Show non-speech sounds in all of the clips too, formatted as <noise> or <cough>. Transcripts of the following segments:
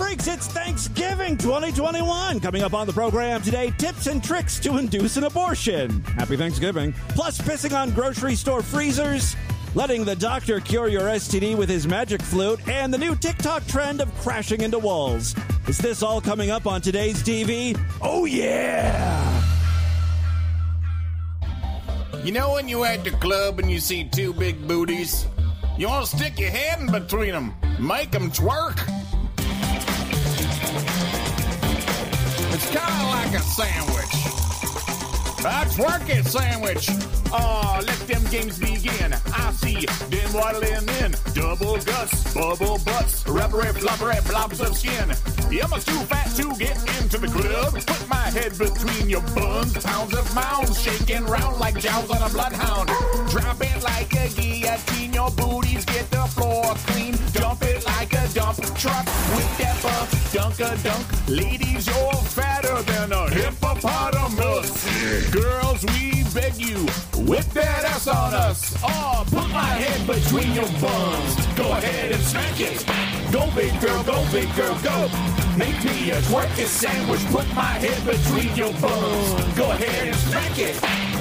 Freaks, it's Thanksgiving 2021. Coming up on the program today tips and tricks to induce an abortion. Happy Thanksgiving. Plus, pissing on grocery store freezers, letting the doctor cure your STD with his magic flute, and the new TikTok trend of crashing into walls. Is this all coming up on today's TV? Oh, yeah! You know when you at the club and you see two big booties? You want to stick your head in between them, make them twerk? It's kind of like a sandwich. A twerking sandwich. Oh, let them games begin. I see them waddling in. Double guts, bubble butts, rubbery, flubbery blobs of skin. You're too fat to get into the club. Put my head between your buns. Pounds of mounds shaking round like jowls on a bloodhound. Drop it like a guillotine. Your booties get the floor clean. Dump it like a dump truck with that bump. Dunk a dunk. Ladies, you're fatter than a hippopotamus. Girls, we beg you, whip that ass on us. Oh, put my head between your buns. Go ahead and smack it. Go big girl, go big girl, go. Make me a twerking sandwich. Put my head between your buns. Go ahead and smack it.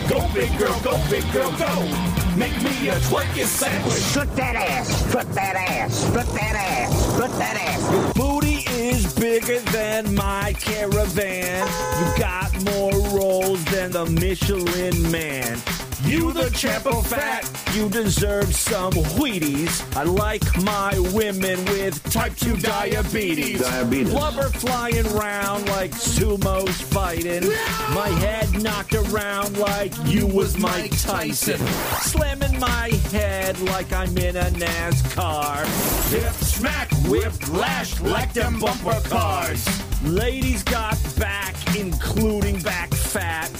Go big girl, go big girl, go. Make me a twerking sandwich. Put that ass, put that ass, put that ass, put that ass. Your Booty is bigger than my caravan. You got more rolls than the Michelin man. You the champ of fat, you deserve some Wheaties. I like my women with type 2 diabetes. Diabetes. Blubber flying around like sumos fighting. My head knocked around like you was Mike Tyson. Slamming my head like I'm in a NASCAR. Hip, smack, whip, lash like them bumper cars. Ladies got back, including back fat.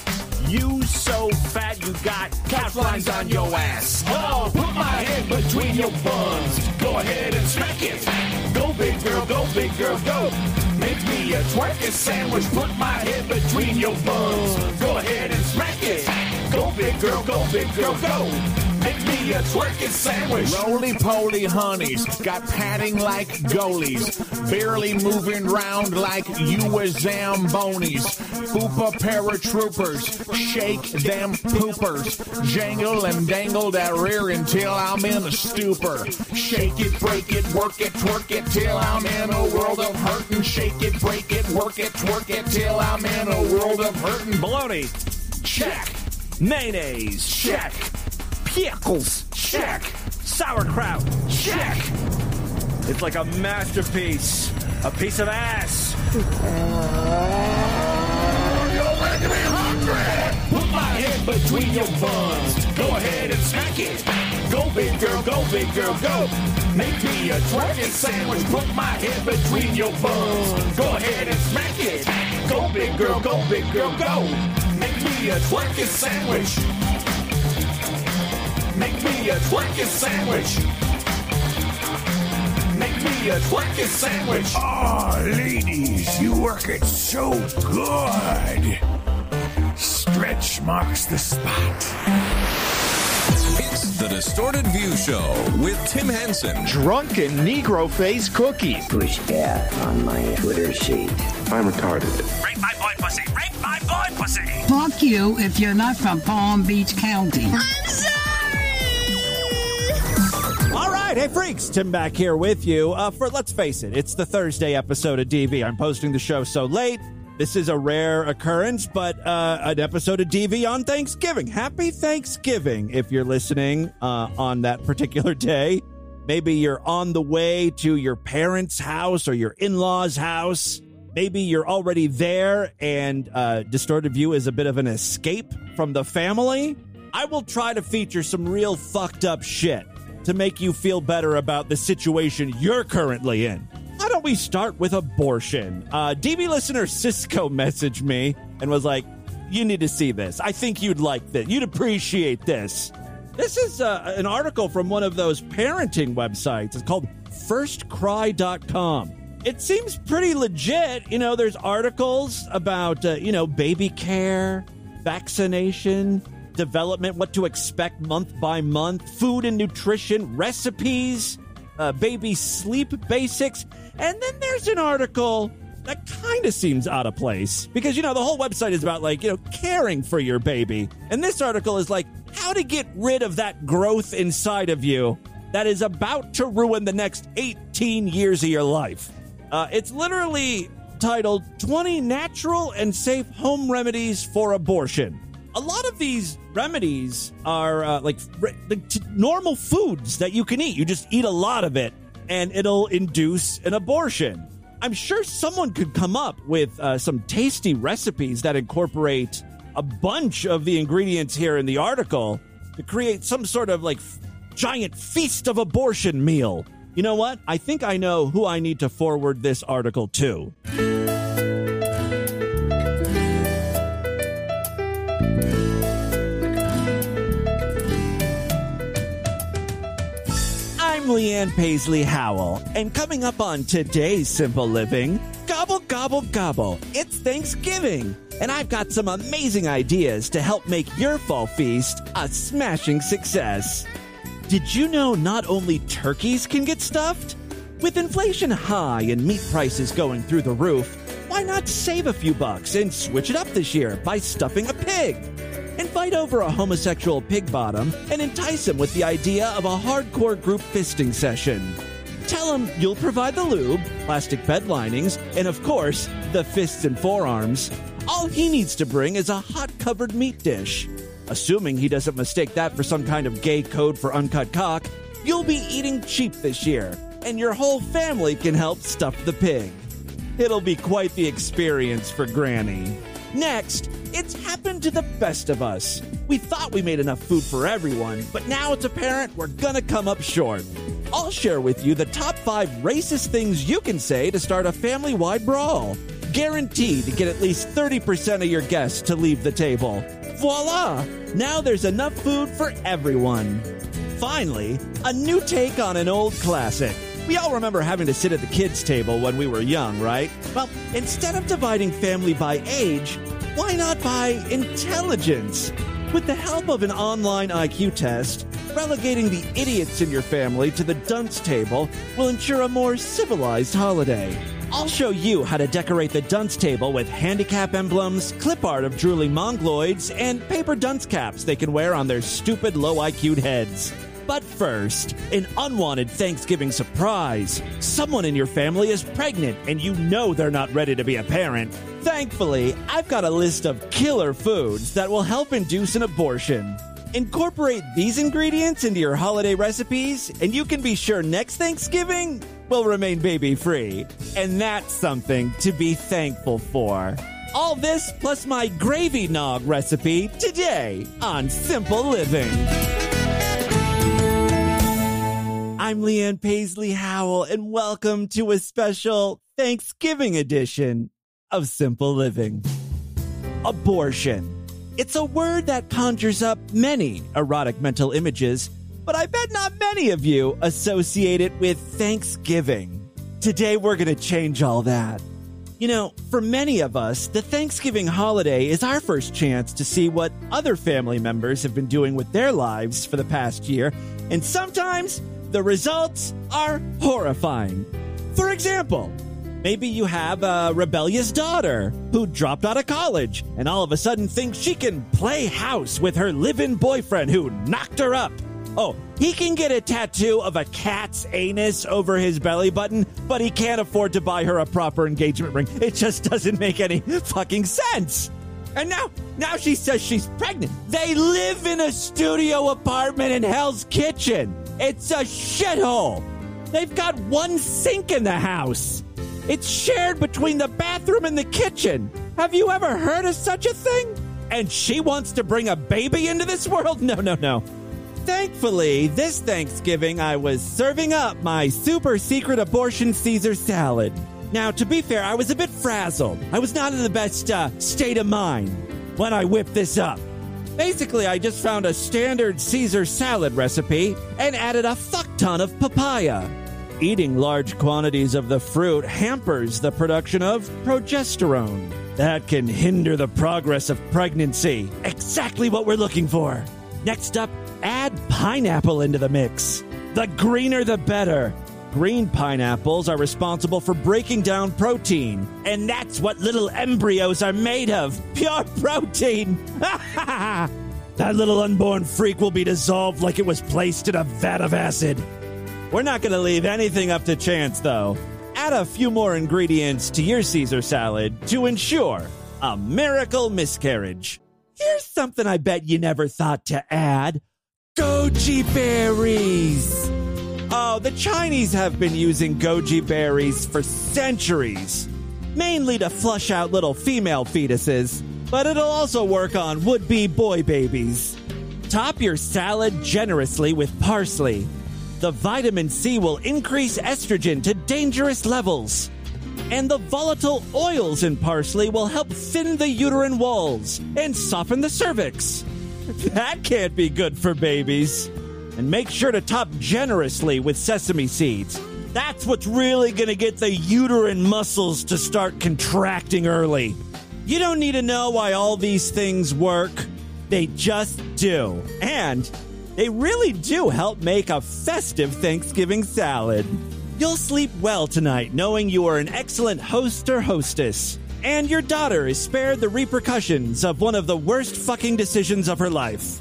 You so fat you got calf lines on your ass. Oh, put my head between your buns. Go ahead and smack it. Go big girl, go big girl, go. Make me a twerking sandwich. Put my head between your buns. Go ahead and smack it. Go big girl, go big girl, go. Make me a twerking sandwich. Roly poly honeys, got padding like goalies. Barely moving round like you were Zambonis. Fupa paratroopers, shake them poopers. Jangle and dangle that rear until I'm in a stupor. Shake it, break it, work it, twerk it till I'm in a world of hurtin'. Shake it, break it, work it, twerk it till I'm in a world of hurtin'. Baloney, check. Mayonnaise, check. Pickles, check. Sauerkraut, check. It's like a masterpiece, a piece of ass. You're making me hungry. Put my head between your buns. Go ahead and smack it. Go big girl, go big girl, go. Make me a twerking sandwich. Put my head between your buns. Go ahead and smack it. Go big girl, go big girl, go. Make me a twerking sandwich. Make me a twerking sandwich. Make me a twerking sandwich. Oh, ladies, you work it so good. Stretch marks the spot. It's the Distorted View Show with Tim Henson. Drunken Negro face cookies. Push that on my Twitter sheet. I'm retarded. Rape my boy pussy. Rape my boy pussy. Fuck you if you're not from Palm Beach County. All right, hey freaks, Tim back here with you. Uh, for let's face it, it's the Thursday episode of DV. I'm posting the show so late. This is a rare occurrence, but uh, an episode of DV on Thanksgiving. Happy Thanksgiving if you're listening uh, on that particular day. Maybe you're on the way to your parents' house or your in-laws' house. Maybe you're already there, and uh, Distorted View is a bit of an escape from the family. I will try to feature some real fucked up shit to make you feel better about the situation you're currently in. Why don't we start with abortion? Uh, DV listener Cisco messaged me and was like, You need to see this. I think you'd like this. You'd appreciate this. This is uh, an article from one of those parenting websites. It's called firstcry.com. It seems pretty legit. You know, there's articles about, uh, you know, baby care, vaccination, development, what to expect month by month, food and nutrition, recipes, uh, baby sleep basics. And then there's an article that kind of seems out of place because, you know, the whole website is about like, you know, caring for your baby. And this article is like how to get rid of that growth inside of you that is about to ruin the next 18 years of your life. Uh, it's literally titled 20 Natural and Safe Home Remedies for Abortion. A lot of these remedies are uh, like, like t- normal foods that you can eat. You just eat a lot of it and it'll induce an abortion. I'm sure someone could come up with uh, some tasty recipes that incorporate a bunch of the ingredients here in the article to create some sort of like f- giant feast of abortion meal. You know what? I think I know who I need to forward this article to. Leanne Paisley Howell, and coming up on today's Simple Living, gobble, gobble, gobble. It's Thanksgiving, and I've got some amazing ideas to help make your fall feast a smashing success. Did you know not only turkeys can get stuffed? With inflation high and meat prices going through the roof, why not save a few bucks and switch it up this year by stuffing a pig? Invite over a homosexual pig bottom and entice him with the idea of a hardcore group fisting session. Tell him you'll provide the lube, plastic bed linings, and of course, the fists and forearms. All he needs to bring is a hot covered meat dish. Assuming he doesn't mistake that for some kind of gay code for uncut cock, you'll be eating cheap this year, and your whole family can help stuff the pig. It'll be quite the experience for Granny. Next, it's happened to the best of us. We thought we made enough food for everyone, but now it's apparent we're gonna come up short. I'll share with you the top five racist things you can say to start a family wide brawl. Guaranteed to get at least 30% of your guests to leave the table. Voila! Now there's enough food for everyone. Finally, a new take on an old classic. We all remember having to sit at the kids' table when we were young, right? Well, instead of dividing family by age, why not by intelligence? With the help of an online IQ test, relegating the idiots in your family to the dunce table will ensure a more civilized holiday. I'll show you how to decorate the dunce table with handicap emblems, clip art of drooling mongoloids, and paper dunce caps they can wear on their stupid low IQ'd heads. But first, an unwanted Thanksgiving surprise. Someone in your family is pregnant and you know they're not ready to be a parent. Thankfully, I've got a list of killer foods that will help induce an abortion. Incorporate these ingredients into your holiday recipes, and you can be sure next Thanksgiving will remain baby free. And that's something to be thankful for. All this plus my gravy nog recipe today on Simple Living. I'm Leanne Paisley Howell, and welcome to a special Thanksgiving edition of Simple Living. Abortion. It's a word that conjures up many erotic mental images, but I bet not many of you associate it with Thanksgiving. Today, we're going to change all that. You know, for many of us, the Thanksgiving holiday is our first chance to see what other family members have been doing with their lives for the past year, and sometimes the results are horrifying. For example, maybe you have a rebellious daughter who dropped out of college and all of a sudden thinks she can play house with her live in boyfriend who knocked her up. Oh, he can get a tattoo of a cat's anus over his belly button, but he can't afford to buy her a proper engagement ring. It just doesn't make any fucking sense. And now, now she says she's pregnant. They live in a studio apartment in Hell's Kitchen. It's a shithole. They've got one sink in the house. It's shared between the bathroom and the kitchen. Have you ever heard of such a thing? And she wants to bring a baby into this world? <laughs> No, no, no. Thankfully, this Thanksgiving I was serving up my super secret abortion Caesar salad. Now, to be fair, I was a bit frazzled. I was not in the best uh, state of mind when I whipped this up. Basically, I just found a standard Caesar salad recipe and added a fuck ton of papaya. Eating large quantities of the fruit hampers the production of progesterone. That can hinder the progress of pregnancy. Exactly what we're looking for. Next up, add pineapple into the mix. The greener the better. Green pineapples are responsible for breaking down protein, and that's what little embryos are made of pure <laughs> protein. <laughs> that little unborn freak will be dissolved like it was placed in a vat of acid. We're not going to leave anything up to chance, though. Add a few more ingredients to your Caesar salad to ensure a miracle miscarriage. Here's something I bet you never thought to add goji berries. Oh, the Chinese have been using goji berries for centuries, mainly to flush out little female fetuses, but it'll also work on would be boy babies. Top your salad generously with parsley. The vitamin C will increase estrogen to dangerous levels. And the volatile oils in parsley will help thin the uterine walls and soften the cervix. <laughs> That can't be good for babies. And make sure to top generously with sesame seeds. That's what's really going to get the uterine muscles to start contracting early. You don't need to know why all these things work, they just do. And they really do help make a festive Thanksgiving salad. You'll sleep well tonight knowing you are an excellent host or hostess. And your daughter is spared the repercussions of one of the worst fucking decisions of her life.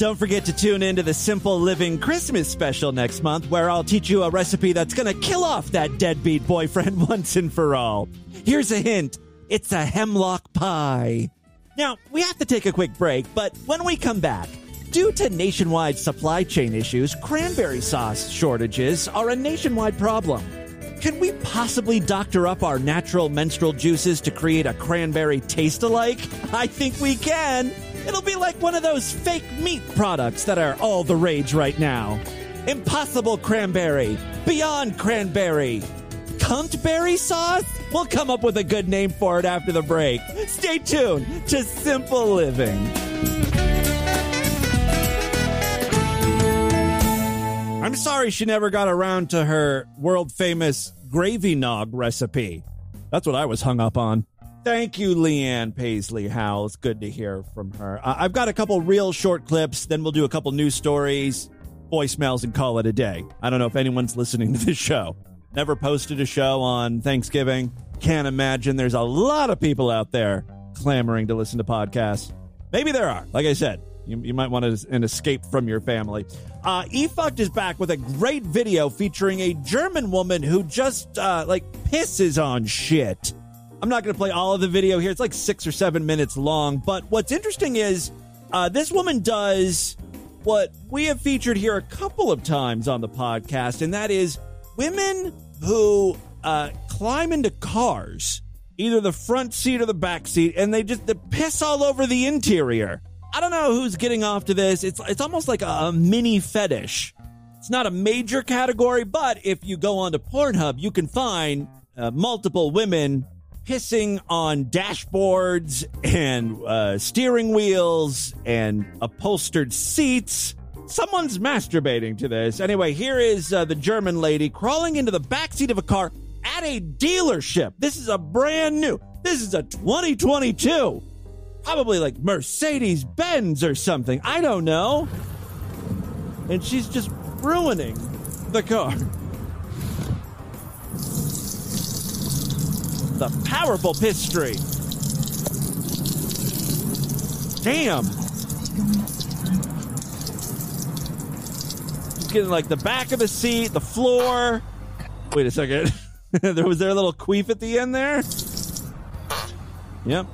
Don't forget to tune in to the Simple Living Christmas special next month, where I'll teach you a recipe that's gonna kill off that deadbeat boyfriend <laughs> once and for all. Here's a hint it's a hemlock pie. Now, we have to take a quick break, but when we come back, Due to nationwide supply chain issues, cranberry sauce shortages are a nationwide problem. Can we possibly doctor up our natural menstrual juices to create a cranberry taste alike? I think we can. It'll be like one of those fake meat products that are all the rage right now. Impossible cranberry, beyond cranberry, cuntberry sauce? We'll come up with a good name for it after the break. Stay tuned to Simple Living. I'm sorry she never got around to her world famous gravy nog recipe. That's what I was hung up on. Thank you, Leanne Paisley Howell. It's good to hear from her. Uh, I've got a couple real short clips, then we'll do a couple news stories, voicemails, and call it a day. I don't know if anyone's listening <laughs> to this show. Never posted a show on Thanksgiving. Can't imagine there's a lot of people out there clamoring to listen to podcasts. Maybe there are. Like I said, you, you might want an escape from your family. Uh, eFukt is back with a great video featuring a German woman who just uh, like pisses on shit. I'm not going to play all of the video here. It's like six or seven minutes long. But what's interesting is uh, this woman does what we have featured here a couple of times on the podcast, and that is women who uh, climb into cars, either the front seat or the back seat, and they just they piss all over the interior. I don't know who's getting off to this. It's it's almost like a, mini fetish. It's not a major category, but if you go onto Pornhub, you can find uh, multiple women pissing on dashboards and uh, steering wheels and upholstered seats. Someone's masturbating to this. Anyway, here is uh, the German lady crawling into the backseat of a car at a dealership. This is a brand new. This is a 2022 probably like Mercedes Benz or something. I don't know. And she's just ruining the car. The powerful piss streak. Damn. She's getting like the back of the seat, the floor. Wait a second. <laughs> there was there a little queef at the end there? Yep.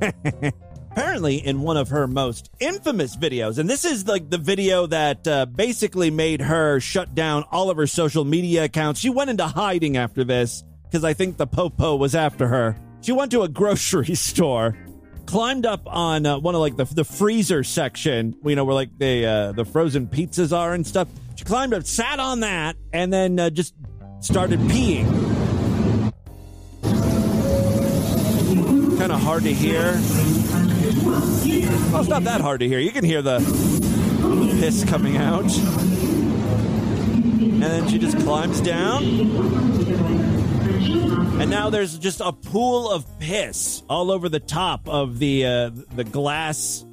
<laughs> Apparently, in one of her most infamous videos, and this is like the video that uh, basically made her shut down all of her social media accounts. She went into hiding after this because I think the popo was after her. She went to a grocery <laughs> store, climbed up on uh, one of like the the freezer section, you know, where like the uh, the frozen pizzas are and stuff. She climbed up, sat on that, and then uh, just started peeing. Kind of hard to hear. Well, it's not that hard to hear. You can hear the piss coming out. And then she just climbs down. And now there's just a pool of piss all over the top of the uh, the glass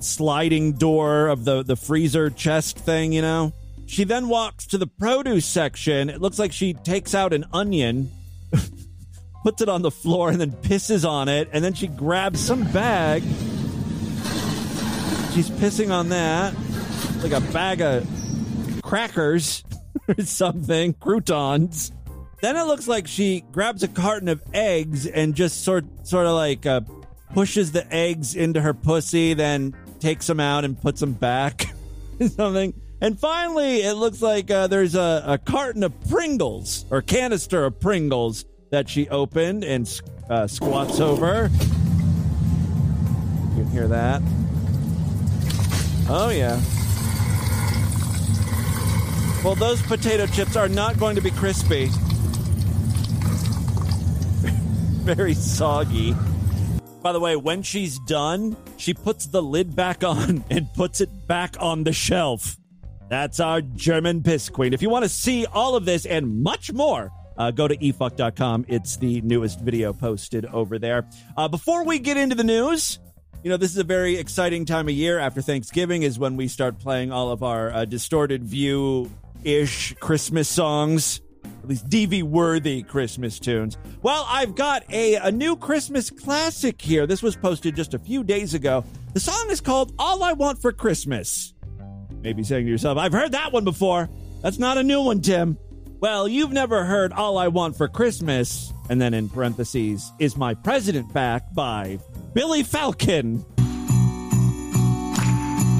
sliding door of the, the freezer chest thing, you know? She then walks to the produce section. It looks like she takes out an onion, <laughs> puts it on the floor, and then pisses on it. And then she grabs some bag. She's pissing on that. Like a bag of crackers <laughs> or something, croutons. Then it looks like she grabs a carton of eggs and just sort sort of like uh, pushes the eggs into her pussy, then takes them out and puts them back, <laughs> something. And finally, it looks like uh, there's a, a, carton of Pringles or canister of Pringles that she opened and uh, squats over. You can hear that. Oh yeah. Well, those potato chips are not going to be crispy. <laughs> Very soggy. By the way, when she's done, she puts the lid back on <laughs> and puts it back on the shelf. That's our German piss queen. If you want to see all of this and much more, uh, go to efukt.com. It's the newest video posted over there. Uh, before we get into the news, you know, this is a very exciting time of year. After Thanksgiving is when we start playing all of our uh, distorted view ish Christmas songs, at least DV worthy Christmas tunes. Well, I've got a, a new Christmas classic here. This was posted just a few days ago. The song is called All I Want for Christmas. Maybe saying to yourself, I've heard that one before. That's not a new one, Tim. Well, you've never heard All I Want for Christmas, and then in parentheses, Is My President Back by Billy Falcon.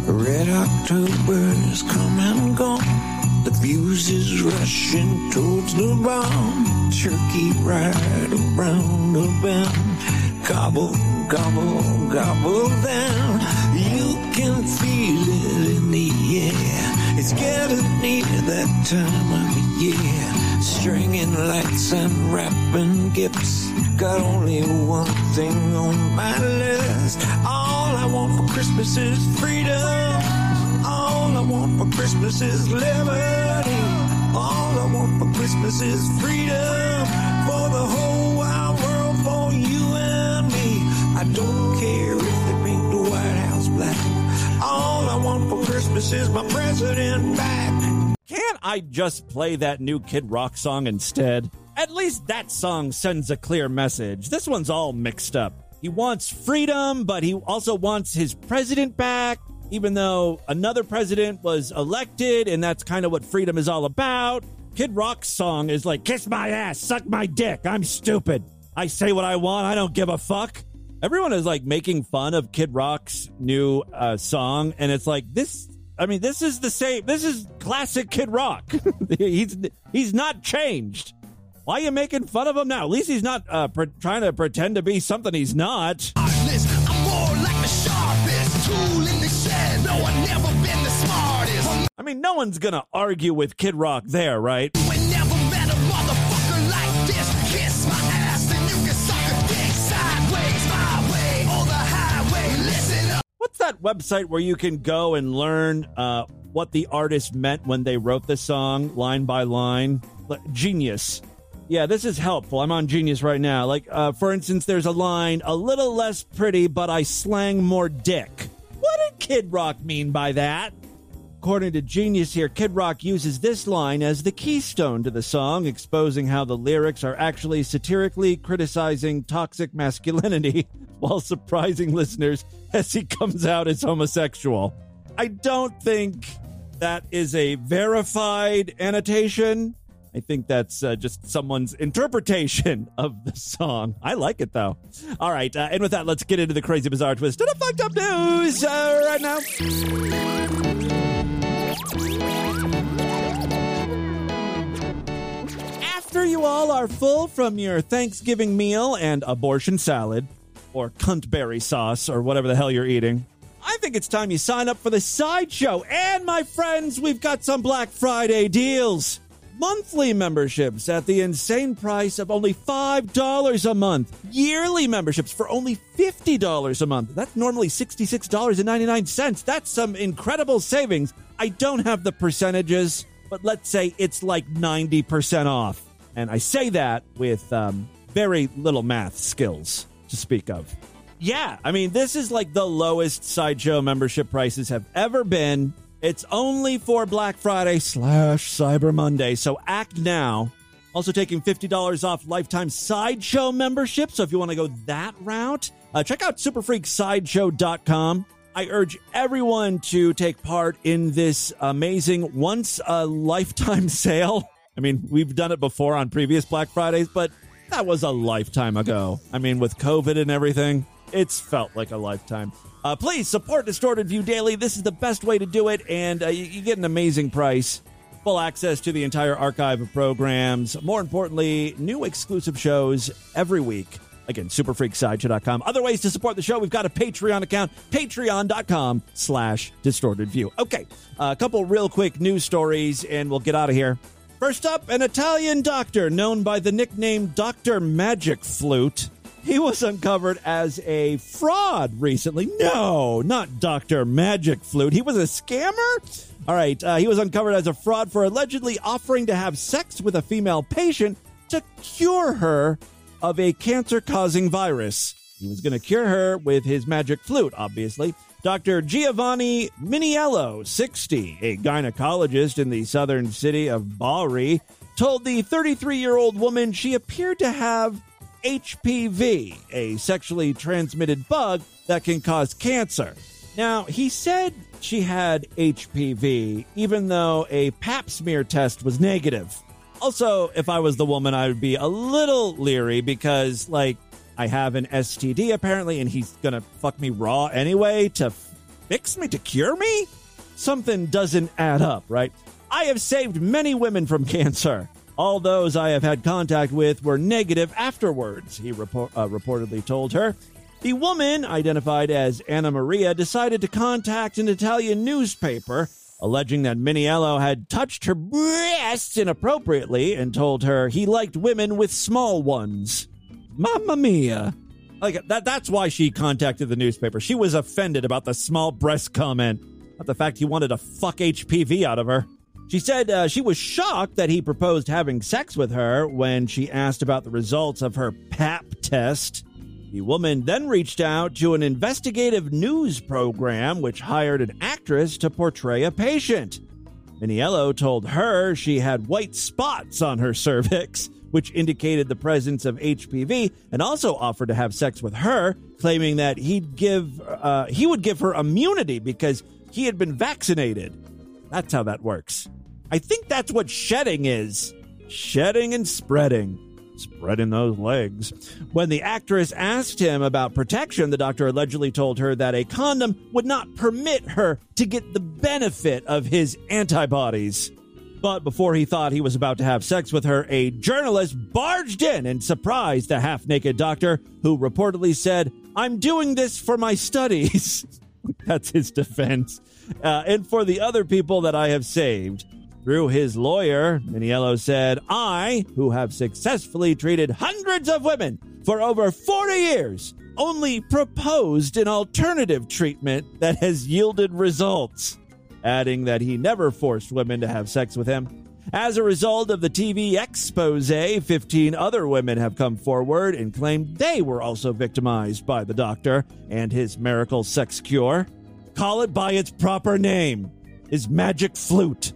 Red October's come and gone. The fuse is rushing towards the bomb. Turkey right around the bend. Gobble, gobble, gobble down. You can feel it in the air. It's getting near that time of year. Stringing lights and wrapping gifts. Got only one thing on my list. All I want for Christmas is freedom. All I want for Christmas is liberty. All I want for Christmas is freedom for the whole wide world, for you and me. I don't care if they paint the White House black. All I want for Christmas is my president back. Can't I just play that new Kid Rock song instead? At least that song sends a clear message. This one's all mixed up. He wants freedom, but he also wants his president back even though another president was elected, and that's kind of what freedom is all about. Kid Rock's song is like, kiss my ass, suck my dick, I'm stupid. I say what I want, I don't give a fuck. Everyone is like making fun of Kid Rock's new uh, song, and it's like, this I mean, this is the same. This is classic Kid Rock. <laughs> he's he's not changed. Why are you making fun of him now? At least he's not uh, pre- trying to pretend to be something he's not. I mean, no one's gonna argue with Kid Rock there, right? What's that website where you can go and learn uh, what the artist meant when they wrote the song line by line? Genius. Yeah, this is helpful. I'm on Genius right now. Like, uh, for instance, there's a line, a little less pretty, but I slang more dick. What did Kid Rock mean by that? According to Genius here, Kid Rock uses this line as the keystone to the song, exposing how the lyrics are actually satirically criticizing toxic masculinity <laughs> while surprising listeners as he comes out as homosexual. I don't think that is a verified annotation. I think that's uh, just someone's interpretation of the song. I like it though. All right, uh, and with that, let's get into the crazy, bizarre twist and the fucked up news uh, right now. After you all are full from your Thanksgiving meal and abortion salad, or cuntberry sauce or whatever the hell you're eating. I think it's time you sign up for the sideshow. And my friends, we've got some Black Friday deals. Monthly memberships at the insane price of only $5 a month. Yearly memberships for only $50 a month. That's normally $66.99. That's some incredible savings. I don't have the percentages, but let's say it's like 90% off. And I say that with um, very little math skills to speak of. Yeah, I mean, this is like the lowest sideshow membership prices have ever been. It's only for Black Friday slash Cyber Monday, so act now. Also taking $50 off lifetime sideshow membership, so if you want to go that route, uh, check out superfreaksideshow.com. I urge everyone to take part in this amazing once a lifetime <laughs> sale. I mean, we've done it before on previous Black Fridays, but that was a lifetime ago. I mean, with COVID and everything, it's felt like a lifetime. Uh, please support Distorted View Daily. This is the best way to do it, and uh, you, you get an amazing price. Full access to the entire archive of programs. More importantly, new exclusive shows every week. Again, superfreaksideshow.com. Other ways to support the show, we've got a Patreon account, patreon.com slash distorted view. Okay, a couple real quick news stories, and we'll get out of here. First up, an Italian doctor known by the nickname Dr. Magic Flute. He was uncovered as a fraud recently. No, not Dr. Magic Flute. He was a scammer? All right, uh, he was uncovered as a fraud for allegedly offering to have sex with a female patient to cure her of a cancer causing virus. He was going to cure her with his magic flute, obviously. Dr. Giovanni Miniello, 60, a gynecologist in the southern city of Bari, told the 33 year old woman she appeared to have HPV, a sexually transmitted bug that can cause cancer. Now, he said she had HPV, even though a pap smear test was negative. Also, if I was the woman, I would be a little leery because, like, I have an STD apparently, and he's gonna fuck me raw anyway to fix me, to cure me? Something doesn't add up, right? I have saved many women from cancer. All those I have had contact with were negative afterwards, he report, uh, reportedly told her. The woman, identified as Anna Maria, decided to contact an Italian newspaper, alleging that Miniello had touched her breasts inappropriately and told her he liked women with small ones. Mamma mia. Like that that's why she contacted the newspaper. She was offended about the small breast comment, not the fact he wanted to fuck HPV out of her. She said uh, she was shocked that he proposed having sex with her when she asked about the results of her PAP test. The woman then reached out to an investigative news program which hired an actress to portray a patient. Miniello told her she had white spots on her cervix, which indicated the presence of HPV, and also offered to have sex with her, claiming that he'd give uh, he would give her immunity because he had been vaccinated. That's how that works. I think that's what shedding is shedding and spreading. Spreading those legs. When the actress asked him about protection, the doctor allegedly told her that a condom would not permit her to get the benefit of his antibodies. But before he thought he was about to have sex with her, a journalist barged in and surprised the half naked doctor, who reportedly said, I'm doing this for my studies. <laughs> That's his defense. Uh, and for the other people that I have saved. Through his lawyer, Miniello said, I, who have successfully treated hundreds of women for over 40 years, only proposed an alternative treatment that has yielded results, adding that he never forced women to have sex with him. As a result of the TV expose, 15 other women have come forward and claimed they were also victimized by the doctor and his miracle sex cure. Call it by its proper name is magic flute.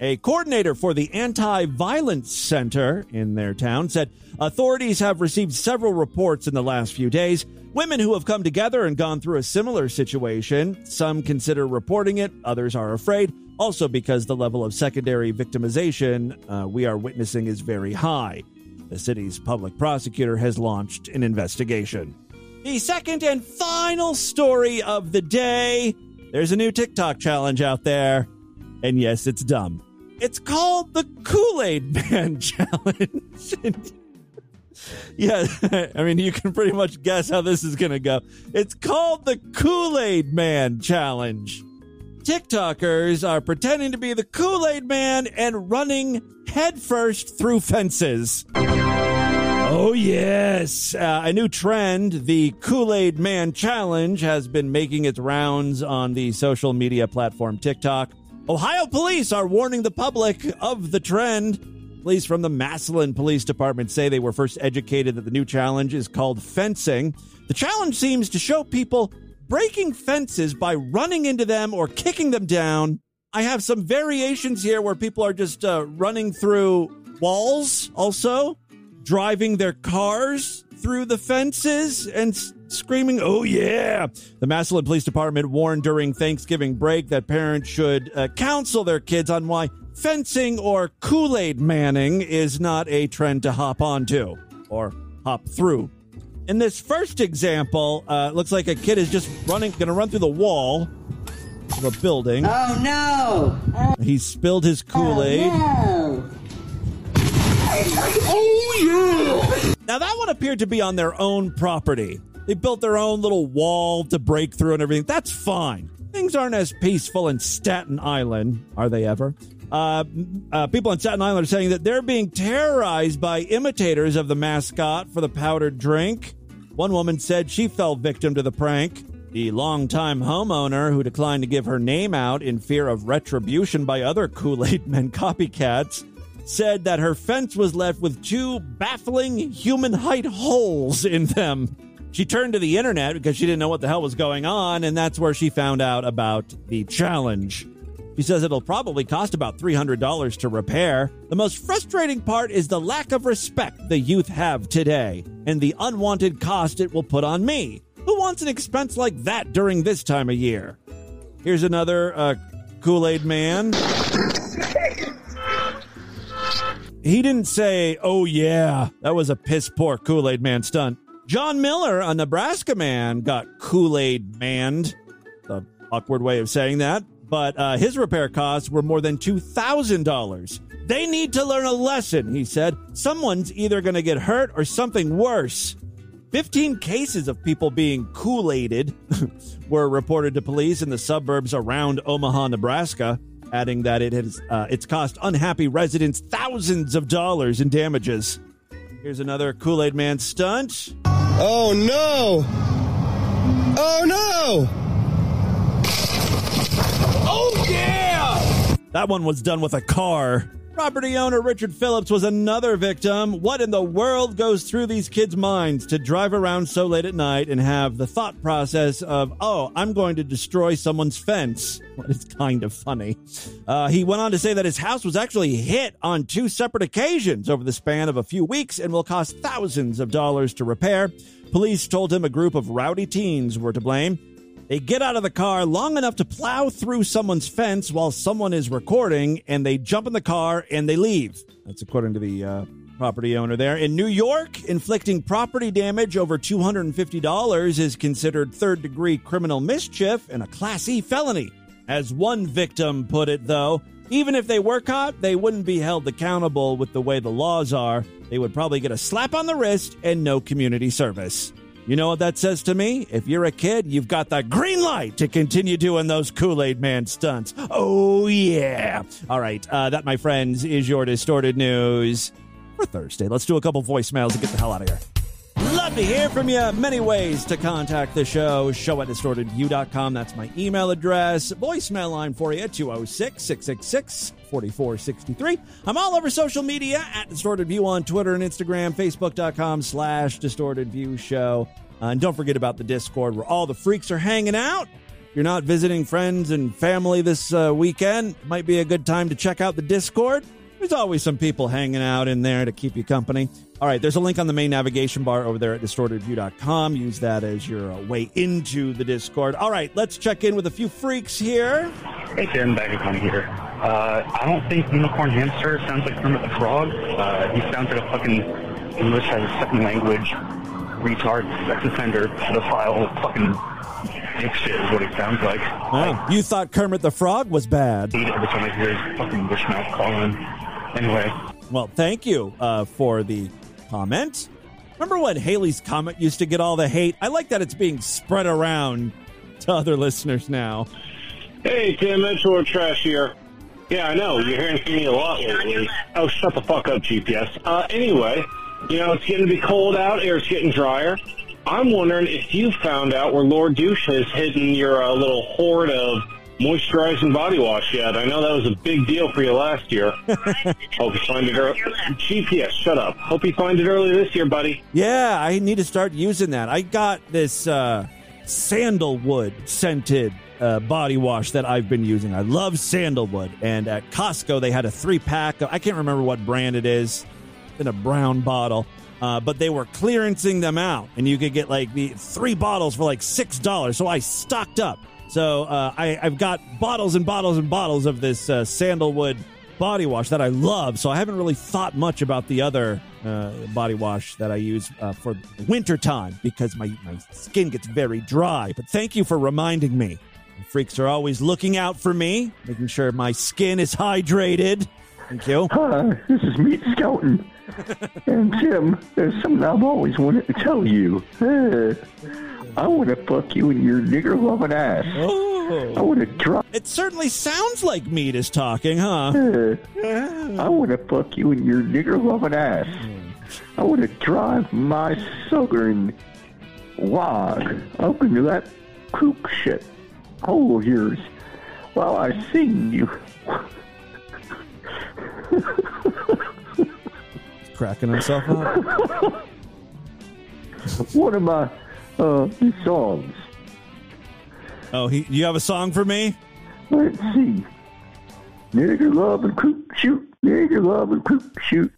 A coordinator for the Anti Violence Center in their town said authorities have received several reports in the last few days. Women who have come together and gone through a similar situation. Some consider reporting it, others are afraid, also because the level of secondary victimization uh, we are witnessing is very high. The city's public prosecutor has launched an investigation. The second and final story of the day there's a new TikTok challenge out there. And yes, it's dumb. It's called the Kool Aid <laughs> Man Challenge. <laughs> Yeah, <laughs> I mean, you can pretty much guess how this is going to go. It's called the Kool Aid Man Challenge. TikTokers are pretending to be the Kool Aid Man and running headfirst through fences. Oh, yes. Uh, a new trend, the Kool Aid Man Challenge, has been making its rounds on the social media platform TikTok. Ohio police are warning the public of the trend. Police from the Massillon Police Department say they were first educated that the new challenge is called fencing. The challenge seems to show people breaking fences by running into them or kicking them down. I have some variations here where people are just uh, running through walls, also driving their cars through the fences and screaming, Oh, yeah. The Massillon Police Department warned during Thanksgiving break that parents should uh, counsel their kids on why fencing or Kool Aid manning is not a trend to hop onto or hop through. In this first example, uh, it looks like a kid is just running, going to run through the wall of a building. Oh no! He spilled his Kool Aid. No! Oh, yeah! Now, that one appeared to be on their own property. They built their own little wall to break through and everything. That's fine. Things aren't as peaceful in Staten Island, are they ever? Uh, uh, people in Staten Island are saying that they're being terrorized by imitators of the mascot for the powdered drink. One woman said she fell victim to the prank. The longtime homeowner, who declined to give her name out in fear of retribution by other Kool Aid Men <laughs> copycats, said that her fence was left with two baffling human height holes in them. She turned to the internet because she didn't know what the hell was going on, and that's where she found out about the challenge. She says it'll probably cost about $300 to repair. The most frustrating part is the lack of respect the youth have today and the unwanted cost it will put on me. Who wants an expense like that during this time of year? Here's another uh, Kool Aid man. He didn't say, oh, yeah, that was a piss poor Kool Aid man stunt. John Miller, a Nebraska man, got Kool Aid manned. The awkward way of saying that. But uh, his repair costs were more than $2,000. They need to learn a lesson, he said. Someone's either going to get hurt or something worse. 15 cases of people being Kool Aided <laughs> were reported to police in the suburbs around Omaha, Nebraska, adding that it has uh, it's cost unhappy residents thousands of dollars in damages. Here's another Kool Aid Man stunt. Oh no! Oh no! Oh yeah! That one was done with a car. Property owner Richard Phillips was another victim. What in the world goes through these kids' minds to drive around so late at night and have the thought process of, oh, I'm going to destroy someone's fence? <laughs> Well, it's kind of funny. Uh, he went on to say that his house was actually hit on two separate occasions over the span of a few weeks and will cost thousands of dollars to repair. Police told him a group of rowdy teens were to blame. They get out of the car long enough to plow through someone's fence while someone is recording, and they jump in the car and they leave. That's according to the uh, property owner there. In New York, inflicting property damage over $250 is considered third degree criminal mischief and a Class E felony. As one victim put it, though, even if they were caught, they wouldn't be held accountable with the way the laws are. They would probably get a slap on the wrist and no community service. You know what that says to me? If you're a kid, you've got the green light to continue doing those Kool Aid Man stunts. Oh, yeah. All right. Uh, that, my friends, is your distorted news for Thursday. Let's do a couple voicemails and get the hell out of here. Love to hear from you. Many ways to contact the show. Show at distortedview.com. That's my email address. Voicemail line for you 206 666 4463. I'm all over social media at Distorted View on Twitter and Instagram, Facebook.com slash Distorted View Show. Uh, and don't forget about the Discord where all the freaks are hanging out. If you're not visiting friends and family this uh, weekend, might be a good time to check out the Discord. There's always some people hanging out in there to keep you company. All right, there's a link on the main navigation bar over there at distortedview.com. Use that as your uh, way into the Discord. All right, let's check in with a few freaks here. Hey, Darren Bagacon here. Uh, I don't think Unicorn Hamster sounds like Kermit the Frog. Uh, he sounds like a fucking English as a second language retard, sex offender, pedophile, fucking dick shit is what he sounds like. Oh, you thought Kermit the Frog was bad. Every time I hear his fucking bush mouth calling. Anyway. Well, thank you uh, for the comment. Remember when Haley's Comet used to get all the hate? I like that it's being spread around to other listeners now. Hey, Tim, it's Lord Trash here. Yeah, I know. You're hearing from me a lot lately. Oh, shut the fuck up, GPS. Uh, anyway, you know, it's getting to be cold out. Air's getting drier. I'm wondering if you found out where Lord Douche has hidden your uh, little hoard of moisturizing body wash yet. I know that was a big deal for you last year. <laughs> Hope you find it early. GPS, shut up. Hope you find it early this year, buddy. Yeah, I need to start using that. I got this uh, sandalwood scented uh, body wash that I've been using. I love sandalwood. And at Costco, they had a three pack. I can't remember what brand it is in a brown bottle. Uh, but they were clearancing them out, and you could get like the three bottles for like six dollars. So I stocked up. So uh, I, I've got bottles and bottles and bottles of this uh, sandalwood body wash that I love. So I haven't really thought much about the other uh, body wash that I use uh, for winter time because my, my skin gets very dry. But thank you for reminding me. The freaks are always looking out for me, making sure my skin is hydrated. Thank you. Hi, this is Meat Scouting. <laughs> and Tim, there's something I've always wanted to tell you. I want to fuck you in your nigger loving ass. Oh. I want to try. It certainly sounds like meat is talking, huh? Uh, I want to fuck you in your nigger loving ass. I want to drive my southern log up into that kook shit hole of yours while I sing you. Cracking himself up. <laughs> One of my uh, songs. Oh, he, you have a song for me? Let's see. Nigger love and coop shoot. Nigger love and coop shoot.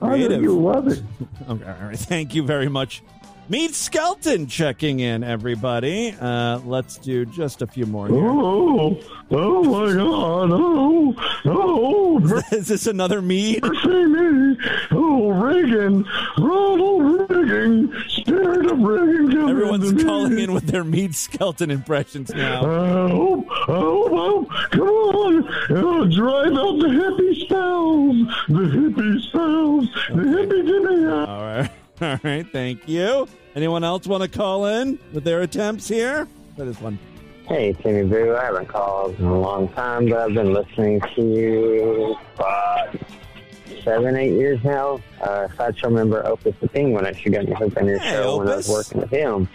I know you love it. <laughs> Okay, all right. Thank you very much. Meet Skelton checking in, everybody. Uh, let's do just a few more here. Oh, oh my God! Oh, oh, <laughs> Is this another mead? see me! Oh, Reagan, Ronald Reagan, spirit of Reagan. come Everyone's into me. calling in with their Mead skeleton impressions now. Oh, oh, oh, come on! Oh, drive out the hippie spells! The hippie spells! The hippie dippy All right. <laughs> All right. Thank you. Anyone else want to call in with their attempts here? For this one. Hey, Timmy Boo. I haven't called in a long time, but I've been listening to you for seven, eight years now. Uh, sideshow member Opus the Penguin actually got me hooked on your Hey, show when I was working with him.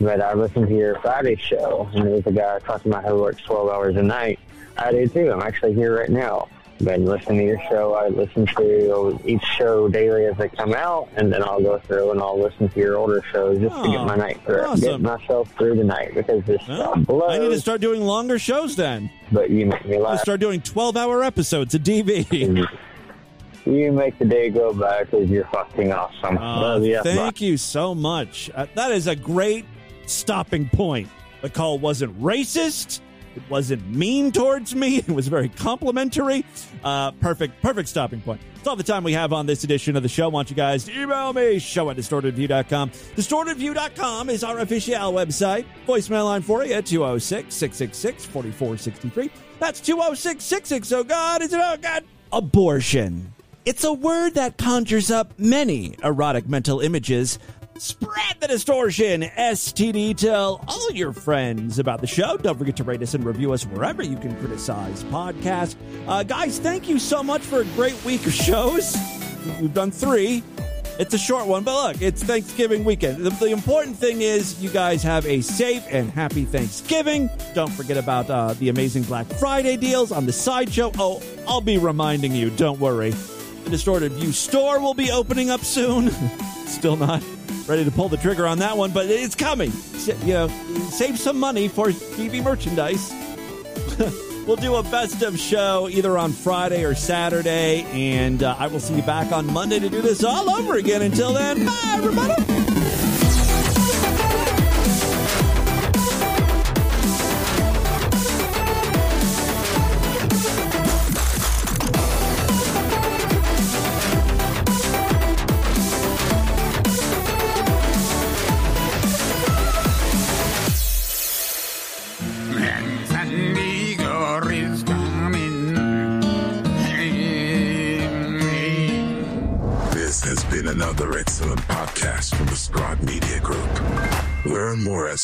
But I listened to your Friday show, and there was a guy talking about how he works 12 hours a night. I do too. I'm actually here right now. Been listening to your show. I listen to each show daily as they come out, and then I'll go through and I'll listen to your older shows just to Oh, get my night through, awesome. get myself through the night because this Well, blows. I need to start doing longer shows then. But you make me laugh. gonna start doing 12 hour episodes of DV. <laughs> You make the day go by because you're fucking awesome. Uh, Love ya. thank you so much. Uh, that is a great stopping point. The call wasn't racist. It wasn't mean towards me. <laughs> It was very complimentary. Uh, perfect, perfect stopping point. It's all the time we have on this edition of the show. I want you guys to email me, show at distortedview.com. Distortedview.com is our official website. Voicemail line for you at 206 666 4463. That's 206 660. Oh, God, is it? Oh, God. Abortion. It's a word that conjures up many erotic mental images. Spread the distortion. STD. Tell all your friends about the show. Don't forget to rate us and review us wherever you can criticize podcasts. Uh, guys, thank you so much for a great week of shows. We've done three. It's a short one, but look, it's Thanksgiving weekend. The, the important thing is you guys have a safe and happy Thanksgiving. Don't forget about uh, the amazing Black Friday deals on the sideshow. Oh, I'll be reminding you. Don't worry. The Distorted View store will be opening up soon. <laughs> Still not ready to pull the trigger on that one, but it's coming. You know, save some money for DV merchandise. <laughs> we'll do a best of show either on Friday or Saturday, and uh, I will see you back on Monday to do this all over again. Until then, bye, everybody.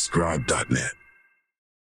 scribe.net.